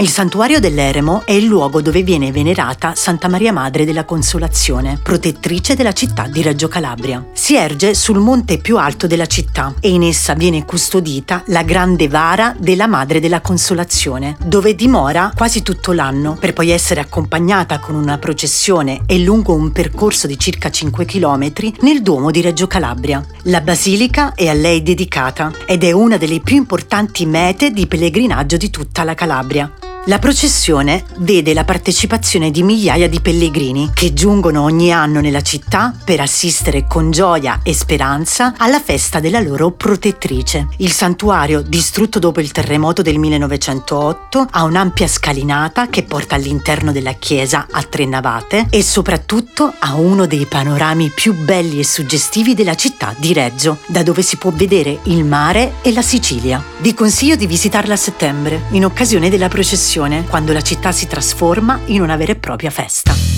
Il santuario dell'Eremo è il luogo dove viene venerata Santa Maria Madre della Consolazione, protettrice della città di Reggio Calabria. Si erge sul monte più alto della città e in essa viene custodita la grande vara della Madre della Consolazione, dove dimora quasi tutto l'anno, per poi essere accompagnata con una processione e lungo un percorso di circa 5 km nel Duomo di Reggio Calabria. La basilica è a lei dedicata ed è una delle più importanti mete di pellegrinaggio di tutta la Calabria. La processione vede la partecipazione di migliaia di pellegrini che giungono ogni anno nella città per assistere con gioia e speranza alla festa della loro protettrice. Il santuario, distrutto dopo il terremoto del 1908, ha un'ampia scalinata che porta all'interno della chiesa a tre navate e soprattutto ha uno dei panorami più belli e suggestivi della città di Reggio, da dove si può vedere il mare e la Sicilia. Vi consiglio di visitarla a settembre, in occasione della processione quando la città si trasforma in una vera e propria festa.